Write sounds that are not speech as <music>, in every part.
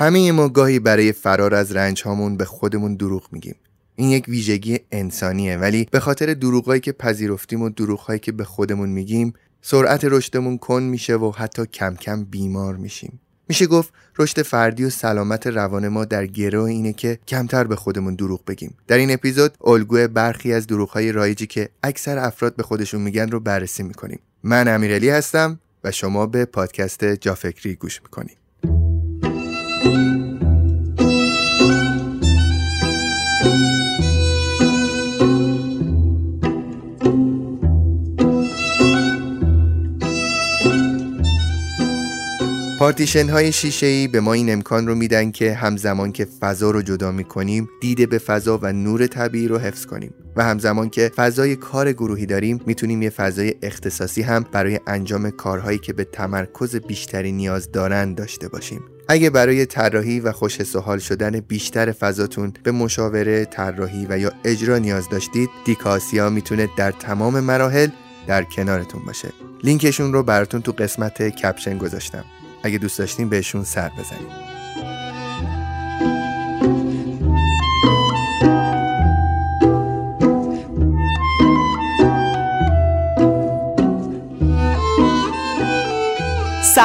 همه ما گاهی برای فرار از رنج هامون به خودمون دروغ میگیم. این یک ویژگی انسانیه ولی به خاطر دروغهایی که پذیرفتیم و دروغهایی که به خودمون میگیم سرعت رشدمون کن میشه و حتی کم کم بیمار میشیم. میشه گفت رشد فردی و سلامت روان ما در گروه اینه که کمتر به خودمون دروغ بگیم. در این اپیزود الگوی برخی از دروغهای رایجی که اکثر افراد به خودشون میگن رو بررسی می‌کنیم. من امیرعلی هستم و شما به پادکست جافکری گوش می‌کنید. پارتیشن های شیشه ای به ما این امکان رو میدن که همزمان که فضا رو جدا می کنیم دیده به فضا و نور طبیعی رو حفظ کنیم. و همزمان که فضای کار گروهی داریم می‌تونیم یه فضای اختصاصی هم برای انجام کارهایی که به تمرکز بیشتری نیاز دارند داشته باشیم. اگه برای طراحی و خوش سحال شدن بیشتر فضاتون به مشاوره، طراحی و یا اجرا نیاز داشتید دیکاسیا می‌تونه در تمام مراحل در کنارتون باشه. لینکشون رو براتون تو قسمت کپشن گذاشتم. اگه دوست داشتین بهشون سر بزنید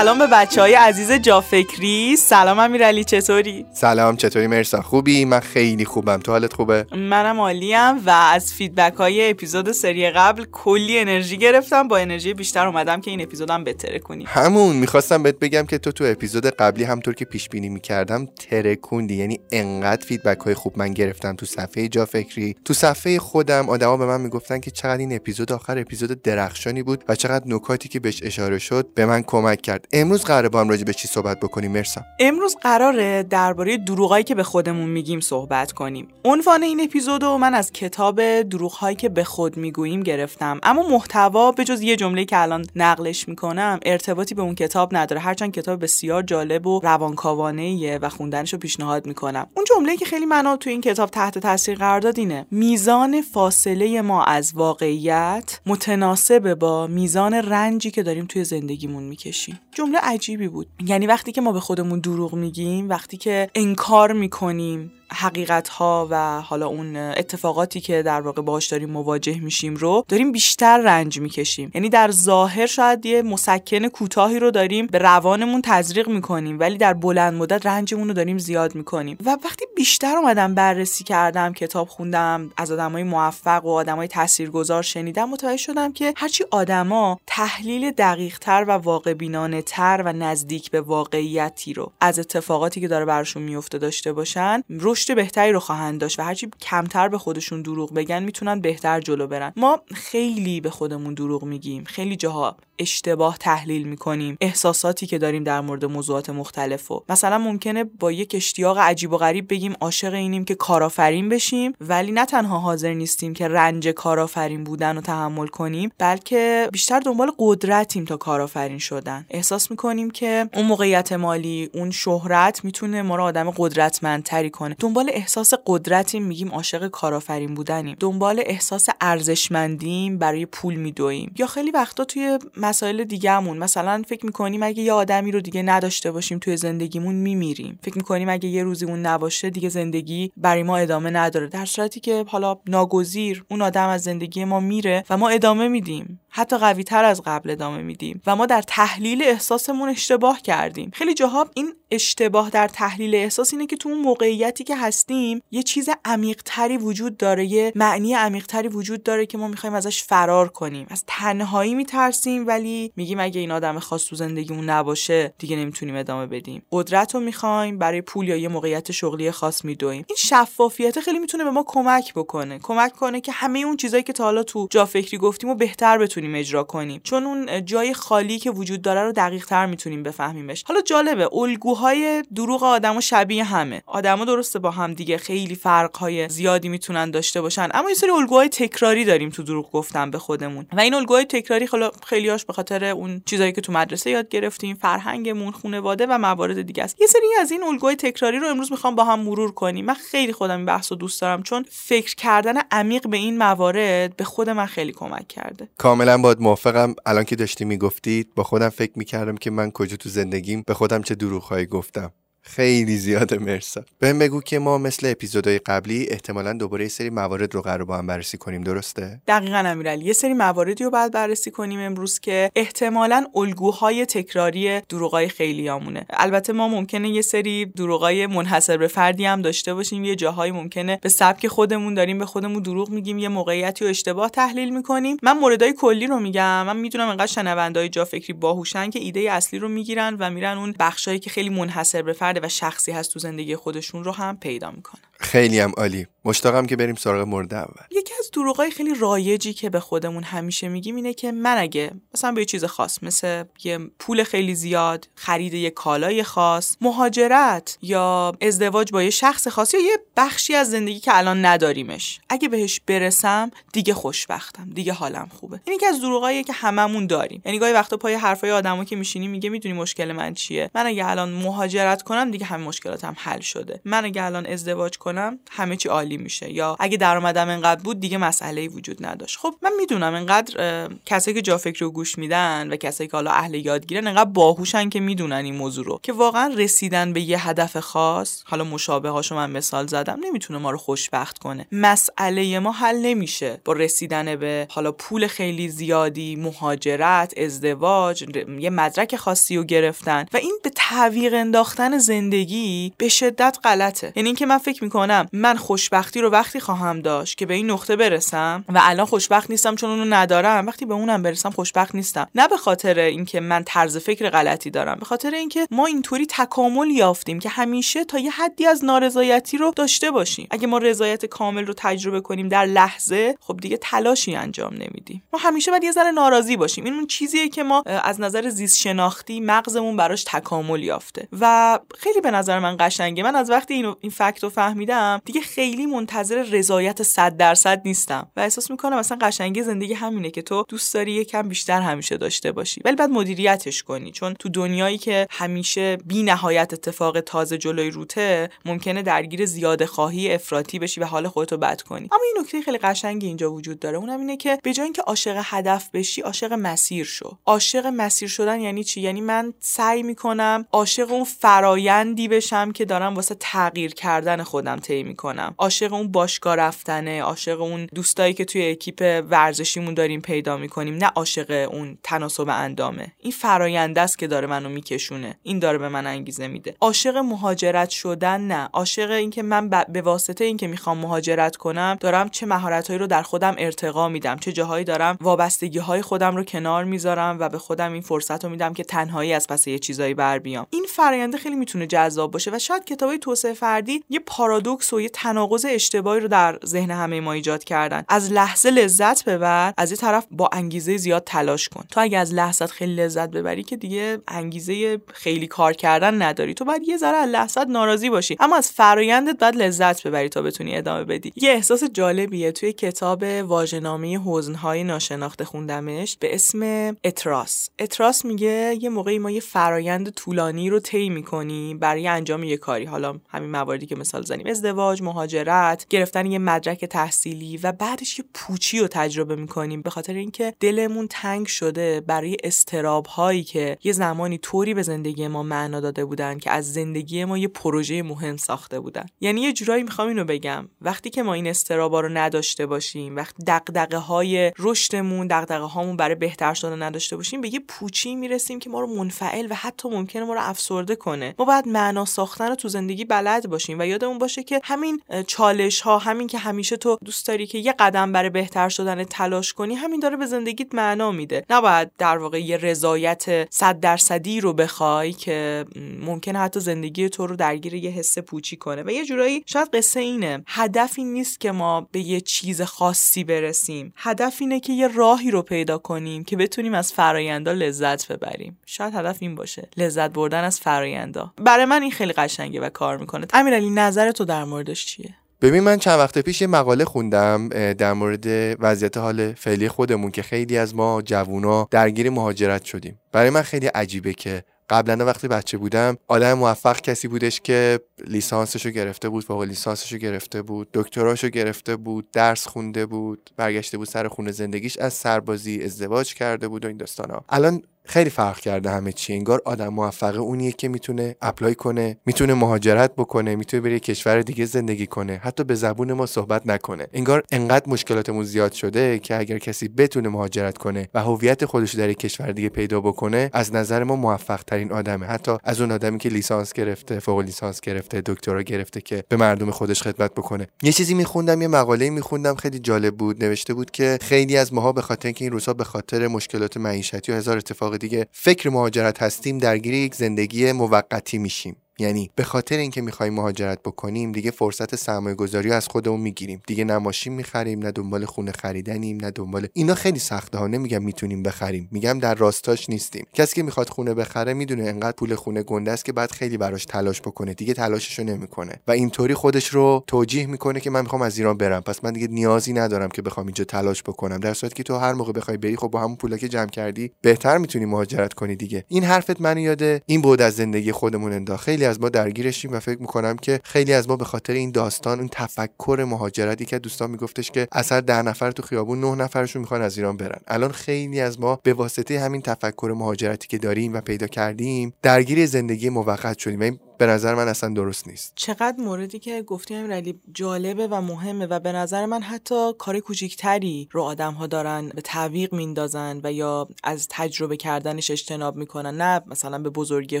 سلام به بچه های عزیز جافکری. سلام امیرعلی چطوری؟ سلام چطوری مرسا؟ خوبی؟ من خیلی خوبم. تو حالت خوبه؟ منم عالیم و از feedback های اپیزود سری قبل کلی انرژی گرفتم. با انرژی بیشتر اومدم که این اپیزودم بترکونیم. همون. می‌خواستم بهت بگم که تو تو اپیزود قبلی همونطور که پیش بینی می‌کردم ترکوندی یعنی انقدر feedback های خوب من گرفتم تو صفحه جافکری. تو صفحه خودم آدما به من می‌گفتن که چقدر این اپیزود آخر اپیزود درخشانی بود و چقدر نکاتی که بهش اشاره شد به من کمک کرد. امروز قراره با هم راجع به چی صحبت بکنیم مرسا؟ امروز قراره درباره دروغایی که به خودمون میگیم صحبت کنیم. عنوان این اپیزودو من از کتاب دروغهایی که به خود می‌گوییم گرفتم. اما محتوا به جز یه جمله که الان نقلش می‌کنم ارتباطی به اون کتاب نداره. هرچند کتاب بسیار جالب و روانکاوانه و خوندنش رو پیشنهاد می‌کنم. اون جمله که خیلی منو تو این کتاب تحت تاثیر قرار داد اینه. میزان فاصله ما از واقعیت متناسب با میزان رنجی که داریم توی زندگیمون می‌کشیم. جمله عجیبی بود. یعنی وقتی که ما به خودمون دروغ میگیم وقتی که انکار می‌کنیم حقیقت ها و حالا اون اتفاقاتی که در واقع باهاش داریم مواجه میشیم رو داریم بیشتر رنج می‌کشیم. یعنی در ظاهر شاید یه مسکن کوتاهی رو داریم به روانمون تزریق می‌کنیم ولی در بلند مدت رنجمون رو داریم زیاد می‌کنیم. و وقتی بیشتر اومدم بررسی کردم کتاب خوندم از آدمای موفق و آدمای تاثیرگذار شنیدم متوجه شدم که هرچی آدما تحلیل دقیقتر و واقع بینانه تر و نزدیک به واقعیتی رو از اتفاقاتی که داره براشون میفته داشته باشن رشد بهتری رو خواهند داشت و هرچی کمتر به خودشون دروغ بگن می‌تونن بهتر جلو برن. ما خیلی به خودمون دروغ میگیم. خیلی جاها اشتباه تحلیل می‌کنیم. احساساتی که داریم در مورد موضوعات مختلف و مثلا ممکنه با یک اشتیاق عجیب و غریب بگیم عاشق اینیم که کارآفرین بشیم ولی نه تنها حاضر نیستیم که رنج کارآفرین بودن رو تحمل کنیم بلکه بیشتر دنبال قدرتیم تا کارآفرین شدن. احساس می‌کنیم که اون موقعیت مالی اون شهرت می‌تونه ما رو آدم قدرتمندتری کنه. دنبال احساس قدرتیم میگیم عاشق کارآفرین بودنیم. دنبال احساس ارزشمندیم برای پول میدویم. یا خیلی وقتا توی مسائل دیگهمون. مثلا فکر می‌کنیم اگه یه آدمی رو دیگه نداشته باشیم توی زندگیمون میمیریم. فکر می‌کنیم اگه یه روزی اون نباشه دیگه زندگی برای ما ادامه نداره. در صورتی که حالا ناگزیر اون آدم از زندگی ما میره و ما ادامه میدیم. حتی قوی تر از قبل ادامه میدیم. و ما در تحلیل احساسمون اشتباه کردیم. خیلی جاها این اشتباه در تحلیل احساس اینه که تو اون موقعیتی که هستیم یه چیز عمیقتری وجود داره یه معنی عمیقتری وجود داره که ما می‌خوایم ازش فرار کنیم. از تنهایی میترسیم ولی میگیم اگه این آدم خاص تو زندگیمون نباشه دیگه نمی‌تونیم ادامه بدیم. قدرت رو می‌خوایم برای پول یا یه موقعیت شغلی خاص میدویم. این شفافیت خیلی می‌تونه به ما کمک بکنه. کمک کنه که همه اون چیزایی که تا حالا تو جا فکری گفتیم و بهتر بتونیم اجرا کنیم. چون اون جای خالی که وجود داره رو دقیق تر می‌تونیم بفهمیمش. حالا جالبه الگوهای دروغ آدم و شبیه همه. آدما درسته با هم دیگه خیلی فرقهای زیادی می‌تونن داشته باشن اما یه سری الگوهای تکراری داریم تو دروغ گفتن به خودمون. و این الگوهای تکراری خلا خیلیاش به خاطر اون چیزایی که تو مدرسه یاد گرفتیم فرهنگمون خانواده و موارد دیگه است. یه سری از این الگوهای تکراری رو امروز می‌خوام با هم مرور کنیم. من خیلی خودم این بحث دوست دارم چون فکر کردن عمیق به این موارد به خود من خیلی کمک کرده. کاملا باد موافقم. الان که داشتی می‌گفتید با خودم فکر می‌کردم که من کجا تو زندگیم به خودم چه دروغهایی گفتم. خیلی زیاده مرسا. بهم بگو که ما مثل اپیزودهای قبلی احتمالا دوباره یه سری موارد رو قرار با هم بررسی کنیم درسته؟ دقیقا امیرعلی. یه سری مواردی رو باید بررسی کنیم امروز که احتمالا الگوهای تکراری دروغای خیلیامونه البته ما ممکنه یه سری دروغای منحصر به فردی هم داشته باشیم. یه جاهایی ممکنه به سبک خودمون داریم به خودمون دروغ میگیم یه موقعیتی رو اشتباه تحلیل می‌کنیم. من موردهای کلی رو میگم. من می‌دونم انقدر شنوندهای جا فکری باهوشن که ایده اصلی رو می‌گیرن و میرن اون بخشایی که خیلی منحصر به و شخصی هست تو زندگی خودشون رو هم پیدا می‌کنن خیلی هم عالی. مشتاقم که بریم سراغ مورد اول. یکی از دروغای خیلی رایجی که به خودمون همیشه میگیم اینه که من اگه مثلا به یه چیز خاص مثل یه پول خیلی زیاد خرید یه کالای خاص مهاجرت یا ازدواج با یه شخص خاص یا یه بخشی از زندگی که الان نداریمش. اگه بهش برسم دیگه خوشبختم دیگه حالم خوبه. این یکی از دروغاییه که هممون داریم. یعنی گاهی وقتا پای حرفای آدمو که میشینی میگه می‌دونی مشکل من چیه. من اگه الان مهاجرت کنم دیگه همه مشکلاتم حل شده. من اگه الان ازدواج کنم همه چی عالی میشه. یا اگه درآمدم انقدر بود دیگه مسئله وجود نداشت. خب من می‌دونم انقدر کسایی که جا فکر رو گوش میدن و کسایی که حالا اهل یادگیرن انقدر باهوشن که می‌دونن این موضوع رو. که واقعا رسیدن به یه هدف خاص. حالا مشابه هاشو من مثال زدم. نمی‌تونه ما رو خوشبخت کنه. مسئله ما حل نمیشه با رسیدن به حالا پول خیلی زیادی مهاجرت ازدواج یه مدرک خاصی رو گرفتن. و این به تعویق انداختن زندگی به شدت غلطه. یعنی اینکه من فکر می‌کنم من خوشبختی رو وقتی خواهم داشت که به این نقطه برسم و الان خوشبخت نیستم چون اونو ندارم وقتی به اونم برسم خوشبخت نیستم. نه به خاطر اینکه من طرز فکر غلطی دارم به خاطر اینکه ما اینطوری تکامل یافتیم که همیشه تا یه حدی از نارضایتی رو داشته باشیم. اگه ما رضایت کامل رو تجربه کنیم در لحظه خب دیگه تلاشی انجام نمیدیم. ما همیشه باید یه ذره ناراضی باشیم. این اون چیزیه که ما از نظر زیست شناختی مغزمون براش تکامل یافته. و خیلی به نظر من قشنگه. من از وقتی اینو این فکت رو فهمیدم دیگه خیلی منتظر رضایت 100 درصد نیستم. و احساس می‌کنم مثلا قشنگی زندگی همینه که تو دوست داری یکم بیشتر همیشه داشته باشی. ولی بعد مدیریتش کنی چون تو دنیایی که همیشه بی نهایت اتفاق تازه جلوی روته ممکنه درگیر زیاده خواهی افراطی بشی و حال خودتو بد کنی. اما این نکته خیلی قشنگی اینجا وجود داره اونم اینه که به جای اینکه عاشق هدف بشی عاشق مسیر شو. عاشق مسیر شدن یعنی چی؟ یعنی من سعی می‌کنم عاشق اون فرایندی بشم که دارم واسه تغییر کردن خودم طی می‌کنم. عاشق اون باشگاه رفتنه عاشق اون دوستایی که توی اکیپ ورزشیمون داریم پیدا می‌کنیم. نه عاشق اون تناسب اندامه. این فراینده است که داره منو میکشونه. این داره به من انگیزه میده. عاشق مهاجرت شدن نه. عاشق اینکه من به واسطه اینکه می‌خوام مهاجرت کنم دارم چه مهارتهایی رو در خودم ارتقا میدم چه جاهایی دارم وابستگی های خودم رو کنار می‌ذارم و به خودم این فرصت رو میدم که تنهایی از پس یه چیزایی بر بیام. این فراینده خیلی می‌تونه جذاب باشه و شاید کتابای توسعه فردی یه پارادوکس و یه تناقض اشتباهی رو در ذهن همه ما ایجاد کردن. از لحظه لذت ببر از یه طرف با انگیزه زیاد تلاش کن. تو اگه از لحظت خیلی لذت ببری که دیگه انگیزه خیلی کار کردن نداری. تو باید یه ذره از لحظت ناراضی باشی. اما از فرایندت باید لذت ببری تا بتونی ادامه بدی. یه احساس جالبیه توی کتاب واژه‌نامه حزن‌های ناشناخته خوندمش به اسم اتراس. اتراس میگه یه موقعی ما یه فرایند طولانی رو طی می‌کنیم برای انجام یه کاری. حالا همین مواردی که مثال زنیم ازدواج مهاجرت گرفتن یه مدرک تحصیلی و بعدش یه پوچی رو تجربه می‌کنیم به خاطر اینکه دلمون تنگ شده برای استراب هایی که یه زمانی طوری به زندگی ما معنا داده بودن که از زندگی ما یه پروژه مهم ساخته بودن. یعنی یه جورایی می‌خوام اینو بگم. وقتی که ما این استرابا رو نداشته باشیم وقتی دغدغه های رشدمون دغدغه هامون برای بهتر شدن نداشته باشیم به یه پوچی می‌رسیم که ما رو منفعل و حتی ممکنه ما رو افسرده کنه. ما باید معنا ساختن رو تو زندگی بلد باشیم و یادمون باشه که همین چالش ها همین که همیشه تو دوست داری که یه قدم برای بهتر شدن تلاش کنی همین داره به زندگیت معنا میده. نباید در واقع یه رضایت صد درصدی رو بخوای که ممکنه حتی زندگی تو رو درگیر یه حس پوچی کنه. و یه جورایی شاید قصه اینه. هدف این نیست که ما به یه چیز خاصی برسیم. هدف اینه که یه راهی رو پیدا کنیم که بتونیم از فرایندا لذت ببریم. شاید هدف این باشه. لذت بردن از فرایندا برای من این خیلی قشنگه و کار می‌کنه. امیرعلی نظر تو در موردش چیه؟ ببین من چند وقت پیش یه مقاله خوندم در مورد وضعیت حال فعلی خودمون که خیلی از ما جوونا درگیر مهاجرت شدیم. برای من خیلی عجیبه که قبلا وقتی بچه بودم آدم موفق کسی بودش که لیسانسشو گرفته بود فوق لیسانسشو گرفته بود دکتراشو گرفته بود درس خونده بود برگشته بود سر خونه زندگیش از سربازی ازدواج کرده بود و این داستانا. الان خیلی فرق کرده همه چی. انگار آدم موفقه اونیه که می‌تونه اپلای کنه می‌تونه مهاجرت بکنه می‌تونه بره کشور دیگه زندگی کنه. حتی به زبون ما صحبت نکنه. انگار انقدر مشکلاتمون زیاد شده که اگر کسی بتونه مهاجرت کنه و هویت خودش در کشور دیگه پیدا بکنه از نظر ما موفق ترین آدمه. حتی از اون آدمی که لیسانس گرفته فوق لیسانس گرفته دکترا گرفته که به مردم خودش خدمت بکنه. یه چیزی میخوندم یه مقاله میخوندم خیلی جالب بود. نوشته بود که خیلی از ماها به خاطر اینکه این روزها به خاطر مشکلات معیشتی و هزار اتفاق دیگه. فکر مهاجرت هستیم درگیر یک زندگی موقتی میشیم. یعنی به خاطر اینکه می‌خوایم مهاجرت بکنیم دیگه فرصت سرمایه گذاری از خودمون می‌گیریم. دیگه نه ماشین می‌خریم نه دنبال خونه خریدنیم نه دنبال اینا خیلی سخته ها نمیگم می‌تونیم بخریم. میگم در راستاش نیستیم. کسی که می‌خواد خونه بخره می‌دونه انقدر پول خونه گنده است که بعد خیلی براش تلاش بکنه. دیگه تلاششو نمی‌کنه. و اینطوری خودش رو توجیه می‌کنه که من می‌خوام از ایران برم. پس من دیگه نیازی ندارم که بخوام اینجا تلاش بکنم. در صورتی که تو هر موقع بخوای بری خب با همون پولا که جمع کردی بهتر می‌تونی مهاجرت کنی دیگه. این حرفت منو یاده این بود از زندگی خودمون انداخت. خیلی از ما درگیرشیم و فکر می‌کنم که خیلی از ما به خاطر این داستان اون تفکر مهاجرتی که دوستان میگفتش که اثر ده نفر تو خیابون نه نفرشون می‌خوان از ایران برن. الان خیلی از ما به واسطه همین تفکر مهاجرتی که داریم و پیدا کردیم درگیر زندگی موقت شدیم. به نظر من اصلا درست نیست. چقدر موردی که گفتی رلی جالبه و مهمه و به نظر من حتی کار کوچیکتری رو آدم ها دارن به تعویق میندازن و یا از تجربه کردنش اجتناب می‌کنن. نه مثلا به بزرگی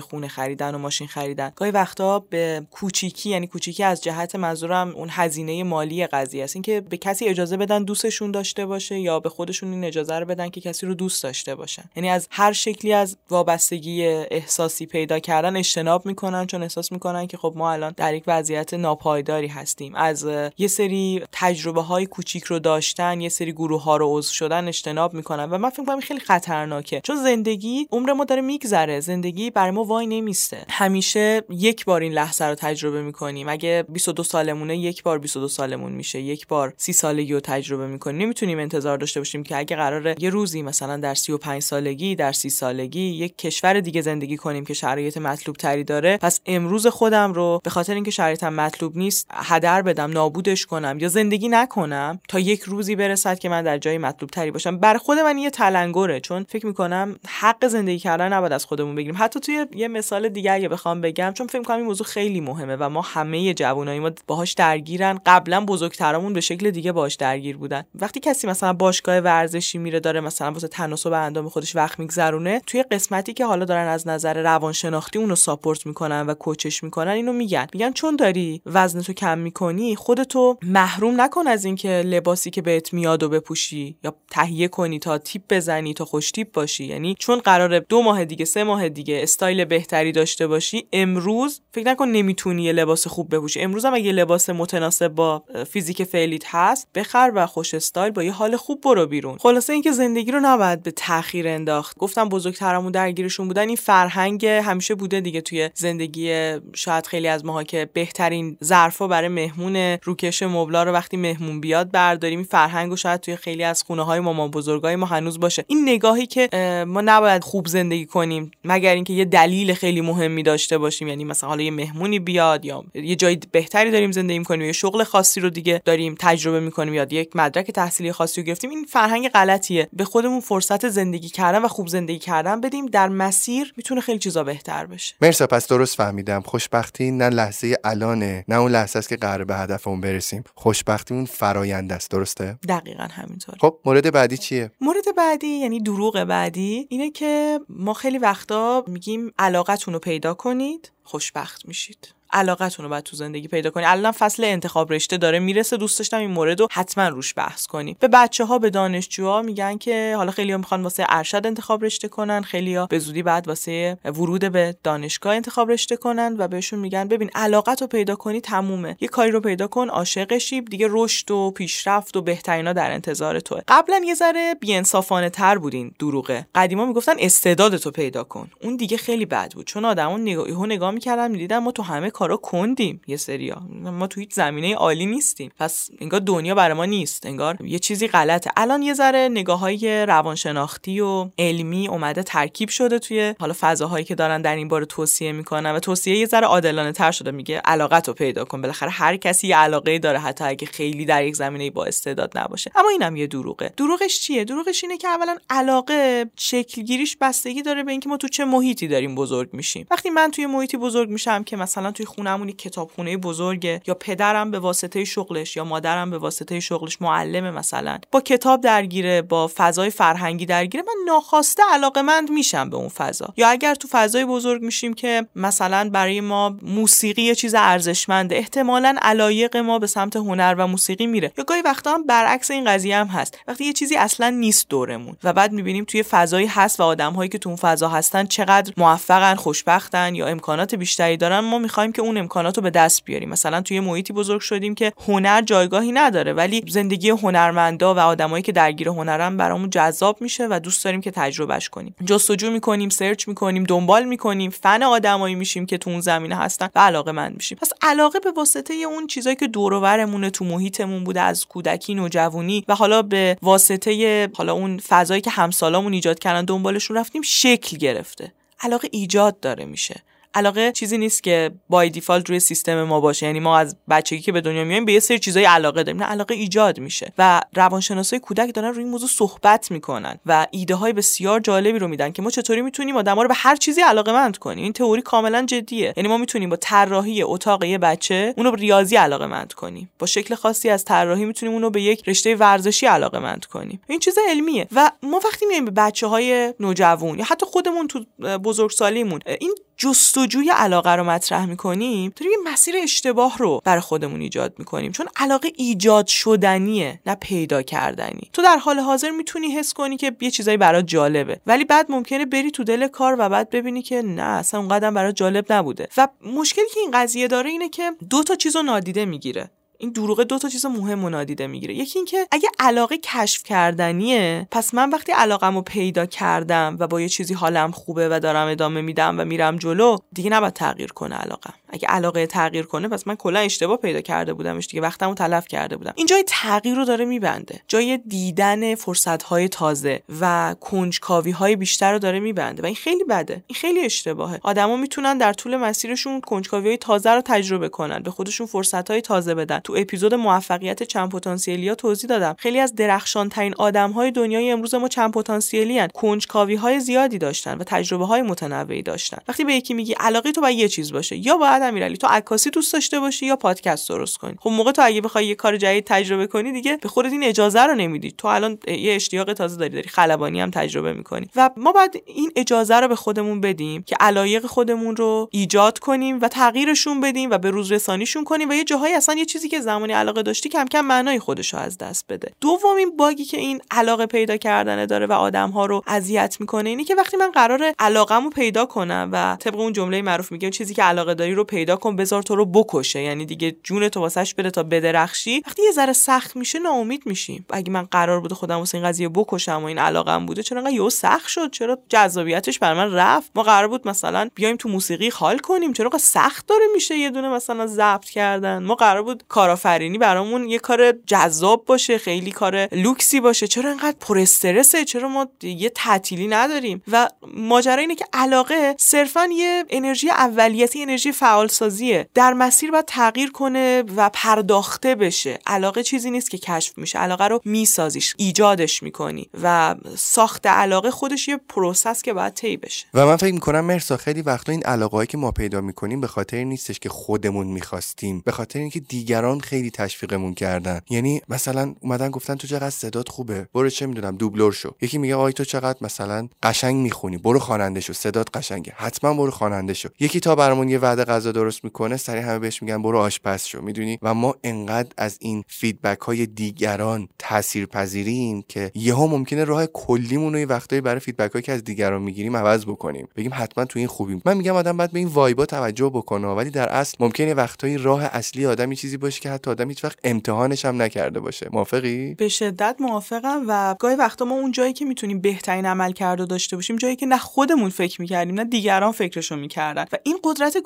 خونه خریدن و ماشین خریدن. گاهی وقتا به کوچیکی یعنی کوچیکی از جهت منظورم اون هزینه مالی قضیه است. اینکه به کسی اجازه بدن دوستشون داشته باشه یا به خودشون این اجازه رو بدن که کسی رو دوست داشته باشن. یعنی از هر شکلی از وابستگی احساسی پیدا کردن اجتناب می‌کنن چون احساس می‌کنن که خب ما الان در یک وضعیت ناپایداری هستیم. از یه سری تجربه های کوچیک رو داشتن یه سری گروه ها رو عضو شدن اجتناب می‌کنن و من فکر کنم خیلی خطرناکه. چون زندگی عمر ما داره میگذره زندگی برای ما وای نمیسته. همیشه یک بار این لحظه رو تجربه می‌کنیم. اگه 22 سالمونه یک بار 22 سالمون میشه. یک بار 30 سالگی رو تجربه می‌کنیم. نمی‌تونیم انتظار داشته باشیم که اگه قراره یه روزی مثلا در 35 سالگی در 30 سالگی یک کشور دیگه زندگی کنیم که شرایط مطلوب تری داره. پس امروز خودم رو به خاطر اینکه شرایطم مطلوب نیست هدر بدم نابودش کنم یا زندگی نکنم تا یک روزی برسد که من در جای مطلوب تری باشم. بر خود من یه تلنگره چون فکر می‌کنم حق زندگی کردن نباید از خودمون بگیریم. حتی توی یه مثال دیگه اگه بخوام بگم چون فکر می‌کنم این موضوع خیلی مهمه و ما همه جوانای ما باهاش درگیرن. قبلا بزرگترامون به شکل دیگه باهاش درگیر بودن. وقتی کسی مثلا باشگاه ورزشی میره داره مثلا واسه تناسب اندام خودش وقت میگذرونه توی قسمتی که حالا دارن از نظر روانشناختی اونو ساپورت می‌کنن و کوچش می‌کنن اینو میگن. میگن چون داری وزنتو کم می‌کنی خودتو محروم نکن از اینکه لباسی که بهت میاد و بپوشی یا تهیه کنی تا تیپ بزنی تا خوش تیپ باشی. یعنی چون قراره دو ماه دیگه سه ماه دیگه استایل بهتری داشته باشی امروز فکر نکن نمی‌تونی یه لباس خوب بپوشی. امروز هم اگه لباس متناسب با فیزیک فعلیت هست بخر و خوش استایل با یه حال خوب برو بیرون. خلاصه اینکه زندگی رو نباید به تاخیر انداخت. گفتم بزرگترمون درگیرشون بودن این فرهنگ همیشه بوده دیگه توی زندگی شاید خیلی از ماها که بهترین ظرفا برای مهمون روکش مبلا رو وقتی مهمون بیاد برداریم. این فرهنگ و شاید توی خیلی از خونه های مامان بزرگای ما هنوز باشه. این نگاهی که ما نباید خوب زندگی کنیم مگر اینکه یه دلیل خیلی مهمی داشته باشیم. یعنی مثلا حالا یه مهمونی بیاد یا یه جای بهتری داریم زندگی کنیم یه شغل خاصی رو دیگه داریم تجربه می‌کنیم یا یک مدرک تحصیلی خاصی رو گرفتیم. این فرهنگ غلطیه. به خودمون فرصت زندگی کردن و خوب زندگی کردن بدیم. در مسیر می‌تونه خیلی چیزا بهتر بشه. مرسی پس درست فهمیدم خوشبختی نه لحظه الانه نه اون لحظه است که قرار به هدفمون برسیم. خوشبختی اون فرایند است درسته؟ دقیقا همینطور. خب مورد بعدی چیه؟ مورد بعدی یعنی دروغ بعدی اینه که ما خیلی وقتا میگیم علاقتون رو پیدا کنید خوشبخت میشید. علاقتون رو باید تو زندگی پیدا کنی. الان فصل انتخاب رشته داره می‌رسه دوست داشتم این مورد رو حتما روش بحث کنیم. به بچه ها به دانشجوها میگن که حالا خیلی می‌خوان واسه ارشد انتخاب رشته کنن خیلی ها به زودی بعد واسه ورود به دانشگاه انتخاب رشته کنن و بهشون میگن ببین علاقت رو پیدا کنی تمومه. یه کاری رو پیدا کن عاشقشی دیگه رشد و پیشرفت و بهترینا در انتظار توه. قبلا یه ذره بیانصافانه تر بودین دروغه. قدیما می‌گفتن استعدادتو پیدا کن. اون دیگه خیلی بد بود. چون آدمون نگاه نگاه می‌کردن می‌دیدن ما تو همه کارا کندیم یه سریا. ما تو هیچ زمینه عالی نیستیم. پس انگار دنیا برای ما نیست. انگار یه چیزی غلطه. الان یه ذره نگاه های روانشناختی و علمی اومده ترکیب شده توی حالا فضاهایی که دارن در این باره توصیه می‌کنن و توصیه یه ذره عادلانه تر شده. میگه علاقت رو پیدا کن. بالاخره هر کسی یه علاقه داره حتی اگه خیلی در یک زمینه با استعداد نباشه. اما اینم یه دروغه. دروغش چیه؟ دروغش اینه که اولا علاقه شکلگیریش بستگی داره به اینکه ما تو چه محیطی داریم بزرگ میشیم. وقتی من توی محیطی بزرگ میشم که مثلا توی خونمونی کتابخونه بزرگه. یا پدرم به واسطه شغلش یا مادرم به واسطه شغلش معلمه مثلا. با کتاب درگیره با فضای فرهنگی درگیره. من ناخواسته علاقمند میشم به اون فضا. یا اگر تو فضای بزرگ میشیم که مثلا برای ما موسیقی یه چیز ارزشمنده احتمالا علایق ما به سمت هنر و موسیقی میره. یا گاهی وقتا هم برعکس این قضیه هم هست. وقتی یه چیزی اصلا نیست دورمون و بعد می‌بینیم توی فضایی هست و آدمهایی که تو اون فضا هستن چقدر موفقن خوشبختن یا امکانات بیشتری دارن ما می‌خوایم اون امکانات رو به دست بیاریم. مثلا توی محیطی بزرگ شدیم که هنر جایگاهی نداره ولی زندگی هنرمندا و آدمایی که درگیر هنرن برامون جذاب میشه و دوست داریم که تجربهش کنیم. جستجو می‌کنیم سرچ می‌کنیم دنبال می‌کنیم فن آدمایی میشیم که تو اون زمینه هستن و علاقه مند میشیم. پس علاقه به واسطه اون چیزایی که دور و تو محیطمون بوده از کودکی نوجوانی و حالا به واسطه حالا اون فضایی که همسالامون ایجاد کردن دنبالشون رفتیم شکل گرفته. علاقه ایجاد داره میشه. علاقه چیزی نیست که بای دیفالت روی سیستم ما باشه. یعنی ما از بچگی که به دنیا میایم به یه سری چیزای علاقه داریم. نه علاقه ایجاد میشه. و روانشناسای کودک دارن روی این موضوع صحبت می‌کنن و ایده های بسیار جالبی رو میدن که ما چطوری می‌تونیم آدما رو به هر چیزی علاقه مند کنیم. این تئوری کاملا جدیه. یعنی ما می‌تونیم با طراحی اتاق یه بچه اونو ریاضی علاقه مند کنیم. با شکل خاصی از طراحی می‌تونیم اونو به یک رشته ورزشی علاقه مند کنیم. این چیز علمیه. و ما وقتی میایم به بچه های نوجوان یا حتی خودمون تو بزرگسالیمون این جستجوی علاقه رو مطرح می‌کنیم داریم یه مسیر اشتباه رو برای خودمون ایجاد می‌کنیم. چون علاقه ایجاد شدنیه نه پیدا کردنی. تو در حال حاضر می‌تونی حس کنی که یه چیزایی برات جالبه ولی بعد ممکنه بری تو دل کار و بعد ببینی که نه اصلا اونقدر برات جالب نبوده. و مشکلی که این قضیه داره اینه که دو تا چیز رو نادیده می‌گیره. این دروغه دو تا چیز مهم و نادیده می‌گیره. یکی اینکه اگه علاقه کشف کردنیه پس من وقتی علاقم رو پیدا کردم و با یه چیزی حالم خوبه و دارم ادامه میدم و میرم جلو دیگه نباید تغییر کنه علاقم. اگه علاقه تغییر کنه پس من کلا اشتباه پیدا کرده بودمش دیگه وقتمو تلف کرده بودم. این جای تغییر رو داره میبنده. جای دیدن فرصت های تازه و کنجکاوی های بیشتر رو داره میبنده و این خیلی بده. این خیلی اشتباهه. آدما می‌تونن در طول مسیرشون کنجکاوی های تازه رو تجربه کنن به خودشون فرصت های تازه بدن. تو اپیزود موفقیت چند پتانسیلیا توضیح دادم. خیلی از درخشان ترین آدم های دنیای امروز ما چند پتانسیلی ان کنجکاوی های زیادی داشتن و تجربه های متنوعی داشتن. وقتی به یکی میگی علاقه تو باید یه چیز باشه یا باید امیرعلی تو عکاسی دوست داشته باشی یا پادکست درست کنی؟ خب موقع تو اگه بخوای یه کار جدید تجربه کنی دیگه به خودت این اجازه رو نمیدی. تو الان یه اشتیاق تازه داری داری خلبانی هم تجربه می‌کنی. و ما باید این اجازه رو به خودمون بدیم که علایق خودمون رو ایجاد کنیم و تغییرشون بدیم و به روز رسانیشون کنیم و یه جاهایی اصلا یه چیزی که زمانی علاقه داشتی کم کم معنای خودش رو از دست بده. دومین باگی که این علاقه پیدا کردن داره و آدم ها رو اذیت می‌کنه اینه که وقتی من قرار علاقمو پیدا کنم و طبق اون جمله معروف میگه چیزی که علاقه داری رو پیدا کن بذار تو رو بکشه. یعنی دیگه جون تو واسش بره تا بدرخشی. وقتی یه ذره سخت میشه ناامید میشیم. اگه من قرار بوده خودم واسه این قضیه بکشم و این علاقم بوده چرا انقدر یهو سخت شد؟ چرا جذابیتش بر من رفت؟ ما قرار بود مثلا بیایم تو موسیقی حال کنیم. چرا سخت داره میشه یه دونه مثلا ضبط کردن؟ ما قرار بود کارآفرینی برامون یه کار جذاب باشه خیلی کار لوکسی باشه. چرا انقدر پر استرسه؟ چرا ما یه تعطیلی نداریم؟ و ماجرا اینه که علاقه صرفا یه انرژی اولیه‌ست انرژی فعالسازیه در مسیر باید تغییر کنه و پرداخته بشه. علاقه چیزی نیست که کشف میشه. علاقه رو میسازیش ایجادش می‌کنی و ساخت علاقه خودش یه پروسه‌ست که باید طی بشه. و من فکر می‌کنم مرسا خیلی وقتا این علاقه که ما پیدا می‌کنیم به خاطر نیستش که خودمون می‌خواستیم به خاطر اینکه دیگران خیلی تشویقمون کردن. یعنی مثلا اومدن گفتن تو چقدر صدات خوبه. برو چه می‌دونم دوبلور شو. یکی میگه آی تو چقدر مثلا قشنگ می‌خونی. برو خواننده شو صدات قشنگه. حتما برو خواننده شو یکی تا برامون یه وعده غذا درست می‌کنه سریع همه بهش میگن برو آشپز شو. می‌دونی؟ و ما انقدر از این feedback های دیگران تاثیر پذیریم که یهو ممکنه راه کلیمون رو یه وقتایی برای feedback هایی که از دیگران می‌گیریم عوض بکنیم. بگیم حتما تو این خوبیم. من میگم آدم باید به این vibe ا توجه بکنه ولی در اصل ممکنه وقتایی راه اصلی آدمی چیزی باشه که حتی آدم هیچ وقت امتحانش هم نکرده باشه. موافقی؟ به شدت موافقم و گاهی وقتا ما اون جایی که می‌تونیم بهترین عملکرد رو داشته باشیم جایی که نه خودمون فکر می‌کردیم نه دیگران فکرشو می‌کردن. و این قدرت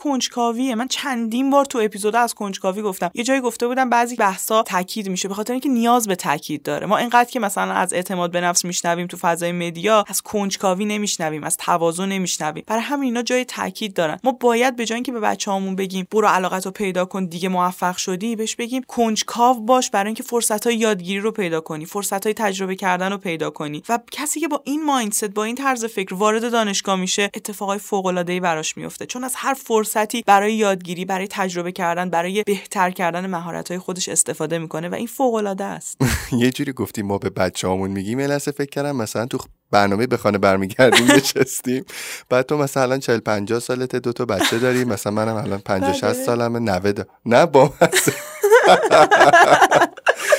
کنجکاویه. من چندین بار تو اپیزود از کنجکاوی گفتم. یه جایی گفته بودم بعضی بحثا تاکید میشه به خاطر اینکه نیاز به تاکید داره. ما اینقدر که مثلا از اعتماد به نفس میشنویم تو فضای media از کنجکاوی نمیشنویم از تواضع نمیشنویم. برای همین اینا جای تاکید دارن. ما باید به جای اینکه به بچه‌هامون بگیم برو علاقت رو پیدا کن دیگه موفق شدی بهش بگیم کنجکاو باش برای اینکه فرصت های یادگیری رو پیدا کنی فرصت های تجربه کردن رو پیدا کنی. و کسی که با این مایندست با این طرز فکر وارد دانشگاه میشه اتفاقای فوق العاده ای براش میفته چون از هر فرصتی برای یادگیری برای تجربه کردن برای بهتر کردن مهارت های خودش استفاده می‌کنه و این فوق العاده است. <laughs> یه جوری گفتیم ما به بچه‌هامون میگیم لحظه فکر کردم مثلا تو برنامه به خانه برمیگردیم <laughs> نشستیم. بعد تو مثلا 40 50 سالته دو تا بچه داری مثلا منم الان 50 60 بله. سالمه 90 نه با <laughs>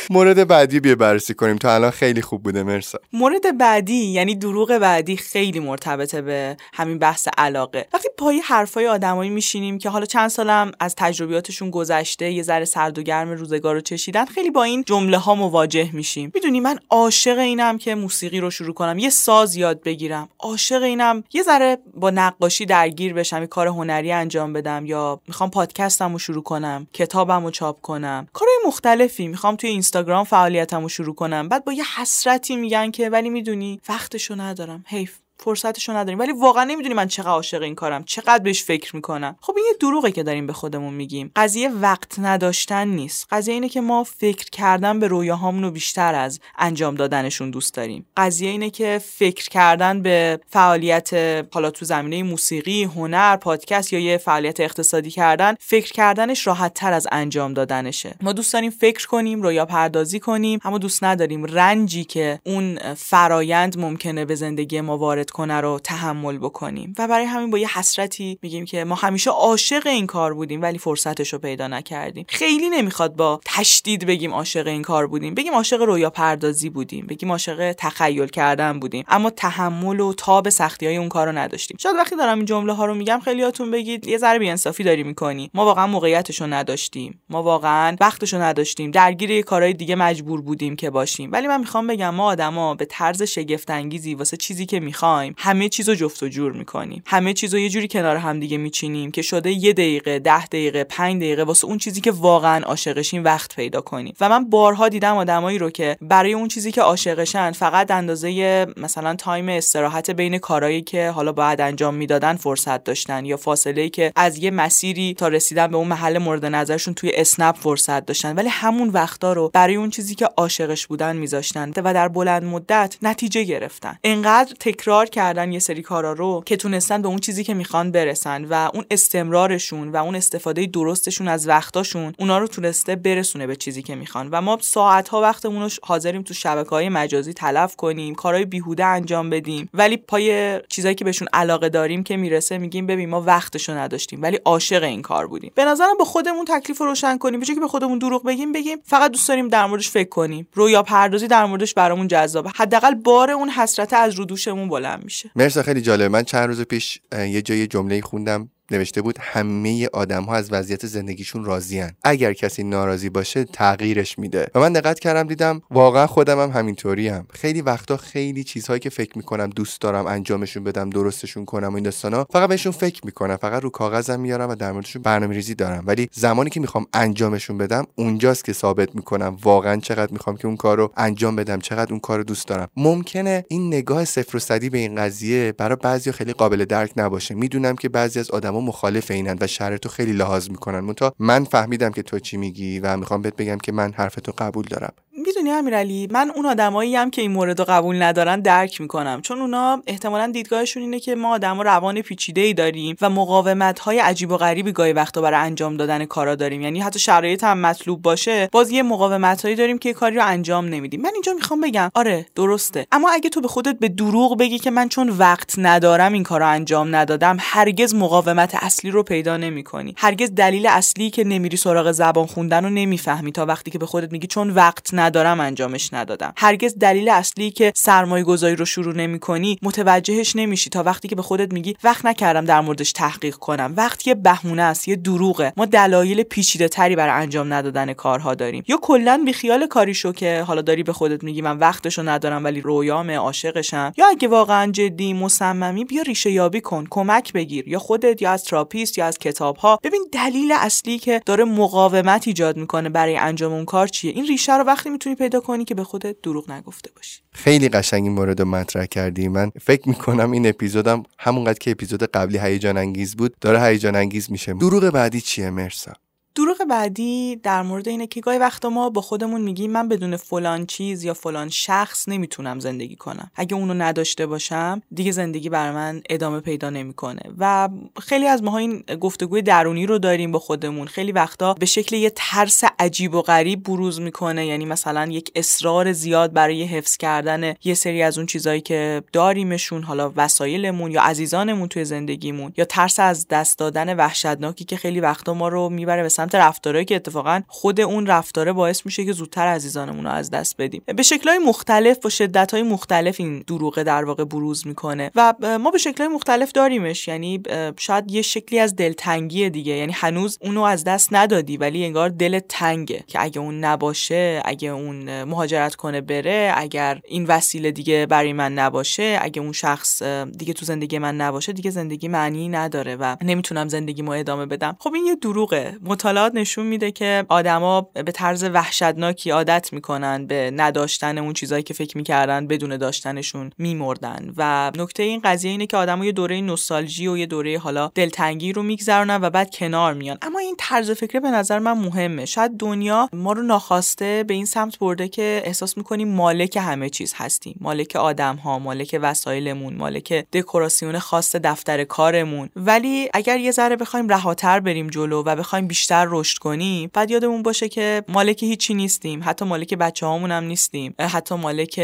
مورد بعدی بیا بررسی کنیم. تا الان خیلی خوب بوده مرسا. مورد بعدی یعنی دروغ بعدی خیلی مرتبطه به همین بحث علاقه. وقتی پای حرفای آدمایی میشینیم که حالا چند سالم از تجربیاتشون گذشته یه ذره سرد و گرم روزگار رو چشیدن خیلی با این جمله ها مواجه میشیم. می‌دونی من عاشق اینم که موسیقی رو شروع کنم یه ساز یاد بگیرم. عاشق اینم یه ذره با نقاشی درگیر بشم یه کار هنری انجام بدم یا می‌خوام پادکستم رو شروع کنم کتابم رو چاپ کنم. کارهای مختلفی می‌خوام توی اینستاگرام فعالیتمو شروع کنم. بعد با یه حسرتی میگن که ولی می‌دونی وقتشو ندارم. حیف. فرصتشو نداریم. ولی واقعا نمی‌دونی من چقدر عاشق این کارم. چقدر بهش فکر می‌کنم. خب این یه دروغه که داریم به خودمون میگیم. قضیه وقت نداشتن نیست. قضیه اینه که ما فکر کردن به رویاهامون رو بیشتر از انجام دادنشون دوست داریم. قضیه اینه که فکر کردن به فعالیت حالا تو زمینه موسیقی هنر پادکست یا یه فعالیت اقتصادی کردن فکر کردنش راحت تر از انجام دادنشه. ما دوست داریم فکر کنیم رویا پردازی کنیم اما دوست نداریم رنجی که اون فرایند ممکنه به زندگی ما وارد کنه رو تحمل بکنیم. و برای همین با یه حسرتی میگیم که ما همیشه عاشق این کار بودیم ولی فرصتش رو پیدا نکردیم. خیلی نمی‌خواد با تشدید بگیم عاشق این کار بودیم. بگیم عاشق رویا پردازی بودیم. بگیم عاشق تخیل کردن بودیم. اما تحمل و تاب سختی های اون کار رو نداشتیم. شاید وقتی دارم این جمله ها رو میگم خیلیاتون بگید یه ذره بی‌انصافی داری می‌کنی. ما واقعا موقعیتش رو نداشتیم. ما واقعا وقتش رو نداشتیم. درگیر یه کارهای دیگه مجبور بودیم که باشیم. ولی من می‌خوام بگم ما آدما به طرز شگفت انگیزی واسه چیزی که می‌خوایم همه چیزو جفت و جور می‌کنیم. همه چیزو یه جوری کنار هم دیگه میچینیم که شده یه دقیقه ده دقیقه پنج دقیقه واسه اون چیزی که واقعا عاشقشیم وقت پیدا کنیم. و من بارها دیدم آدمایی رو که برای اون چیزی که عاشقشن فقط اندازه مثلا time استراحت بین کارهایی که حالا باید انجام می‌دادن فرصت داشتن یا فاصله که از یه مسیری تا رسیدن به اون محل مورد نظرشون توی اسنپ فرصت داشتن. ولی همون وقتا رو برای اون چیزی که عاشقش بودن میذاشتن و در بلند مدت نتیجه گرفتن. انقدر تکرار کردن یه سری کارا رو که تونستن به اون چیزی که می‌خوان برسن و اون استمرارشون و اون استفاده درستشون از وقتاشون اونا رو تونسته برسونه به چیزی که می‌خوان. و ما ساعت ها وقتمون رو حاضریم تو شبکه های مجازی تلف کنیم کارهای بیهوده انجام بدیم. ولی پای چیزایی که بهشون علاقه داریم که می‌رسه میگیم ببین ما وقتشو نداشتیم. ولی عاشق این کار بودیم. به نظرم با خودمون تکلیف رو روشن کنیم. به که به خودمون دروغ بگیم بگیم فقط دوست داریم در موردش فکر کنیم. رویا پردازی در موردش برامون جذابه. حداقل بار اون حسرت از رو دوشمون بلند میشه. مرسا خیلی جالب. من چند روز پیش یه جای جمله خوندم. نوشته بود همه آدم ها از وضعیت زندگیشون راضیان اگر کسی ناراضی باشه تغییرش میده. و من دقت کردم دیدم واقعا خودم هم همینطوری هم. خیلی وقتا خیلی چیزهایی که فکر می‌کنم دوست دارم انجامشون بدم درستشون کنم و این داستانا فقط بهشون فکر می‌کنم. فقط رو کاغذم میارم و در موردشون برنامه ریزی دارم. ولی زمانی که می‌خوام انجامشون بدم اونجاست که ثابت می‌کنم واقعا چقدر می‌خوام که اون کار رو انجام بدم چقدر اون کار دوست دارم. ممکنه این نگاه صفر و صدی به این قضیه برای بعضی خیلی قابل درک نباشه. می‌دونم که بعضی از آدم آدما مخالف اینن و شرط خیلی لحاظ می‌کنن. منتها من فهمیدم که تو چی میگی و می‌خوام بهت بگم که من حرفتو قبول دارم. می‌دونی امیرعلی من اون آدمایی هم که این مورد رو قبول ندارن درک می‌کنم. چون اونا احتمالا دیدگاهشون اینه که ما آدما روان پیچیده ای داریم و مقاومت های عجیب و غریبی گاهی وقتا برای انجام دادن کارا داریم. یعنی حتی شرایط هم مطلوب باشه باز یه مقاومت هایی داریم که کاری رو انجام نمیدیم. من اینجا می‌خوام بگم آره درسته. اما اگه تو به خودت به دروغ بگی که من چون وقت ندارم این کار رو انجام ندادم هرگز مقاومت اصلی رو پیدا نمی‌کنی. هرگز دلیل اصلی که نمیری سراغ زبان خوندن رو نمی‌فهمی تا وقتی که به خودت میگی چون وقت انجامش ندادم. هرگز دلیل اصلی که سرمایه گذاری رو شروع نمی کنی متوجهش نمیشی تا وقتی که به خودت میگی وقت نکردم در موردش تحقیق کنم. وقت یه بهونه است یه دروغه. ما دلایل پیچیده تری برای انجام ندادن کارها داریم. یا کلا بی خیال کار شو که حالا داری به خودت میگی من وقتشو ندارم ولی رویام عاشقشم. یا اگه واقعا جدی مصممی بیا ریشه یابی کن کمک بگیر. یا خودت یا از تراپیست یا از کتاب ها ببین دلیل اصلی که داره مقاومت ایجاد می‌کنه برای انجام اون کار چیه؟ این ریشه رو وقتی می‌تونی پیدا کنی که به خودت دروغ نگفته باشی. خیلی قشنگ این مورد رو مطرح کردی. من فکر می‌کنم این اپیزودم همونقدر که اپیزود قبلی هیجان انگیز بود داره هیجان انگیز میشه. دروغ بعدی چیه؟ مرسا. دروغ بعدی در مورد اینه که گاهی وقتا ما با خودمون میگیم من بدون فلان چیز یا فلان شخص نمی‌تونم زندگی کنم. اگه اونو نداشته باشم دیگه زندگی بر من ادامه پیدا نمی‌کنه. و خیلی از ماها این گفتگوی درونی رو داریم با خودمون. خیلی وقتا به شکل یه ترس عجیب و غریب بروز می‌کنه. یعنی مثلا یک اصرار زیاد برای حفظ کردن یه سری از اون چیزایی که داریمشون حالا وسایلمون یا عزیزانمون توی زندگیمون یا ترس از دست دادن وحشتناکی که خیلی وقتا ما رو می‌بره به سمت رفتارهایی که اتفاقا خود اون رفتاره باعث میشه که زودتر عزیزانمون رو از دست بدیم. به شکلهای مختلف با شدتهای مختلف این دروغه در واقع بروز می‌کنه. و ما به شکلهای مختلف داریمش. یعنی شاید یه شکلی از دلتنگی دیگه. یعنی هنوز اونو از دست ندادی ولی انگار دل تنگه که اگه اون نباشه اگه اون مهاجرت کنه بره اگر این وسیله دیگه برای من نباشه اگه اون شخص دیگه تو زندگی من نباشه دیگه زندگی معنی نداره و نمی‌تونم زندگیمو ادامه بدم. خب این یه دروغه. مطالعات نشون میده که آدما به طرز وحشتناکی عادت می‌کنن به نداشتن اون چیزایی که فکر می‌کردن بدون داشتنشون میمردن. و نکته این قضیه اینه که آدما یه دوره نوستالژی و یه دوره حالا دلتنگی رو میگذرونن و بعد کنار میان. اما این طرز فکر به نظر من مهمه. شاید دنیا ما رو ناخواسته به این سمت برده که احساس می‌کنیم مالک همه چیز هستیم. مالک آدم ها مالک وسایلمون مالک دکوراسیون خاص دفتر کارمون. ولی اگر یه ذره بخوایم رهاتر بریم جلو و بخوایم بیشتر رشد کنیم بعد یادمون باشه که مالک هیچی نیستیم. حتی مالک بچه هامون هم نیستیم. حتی مالک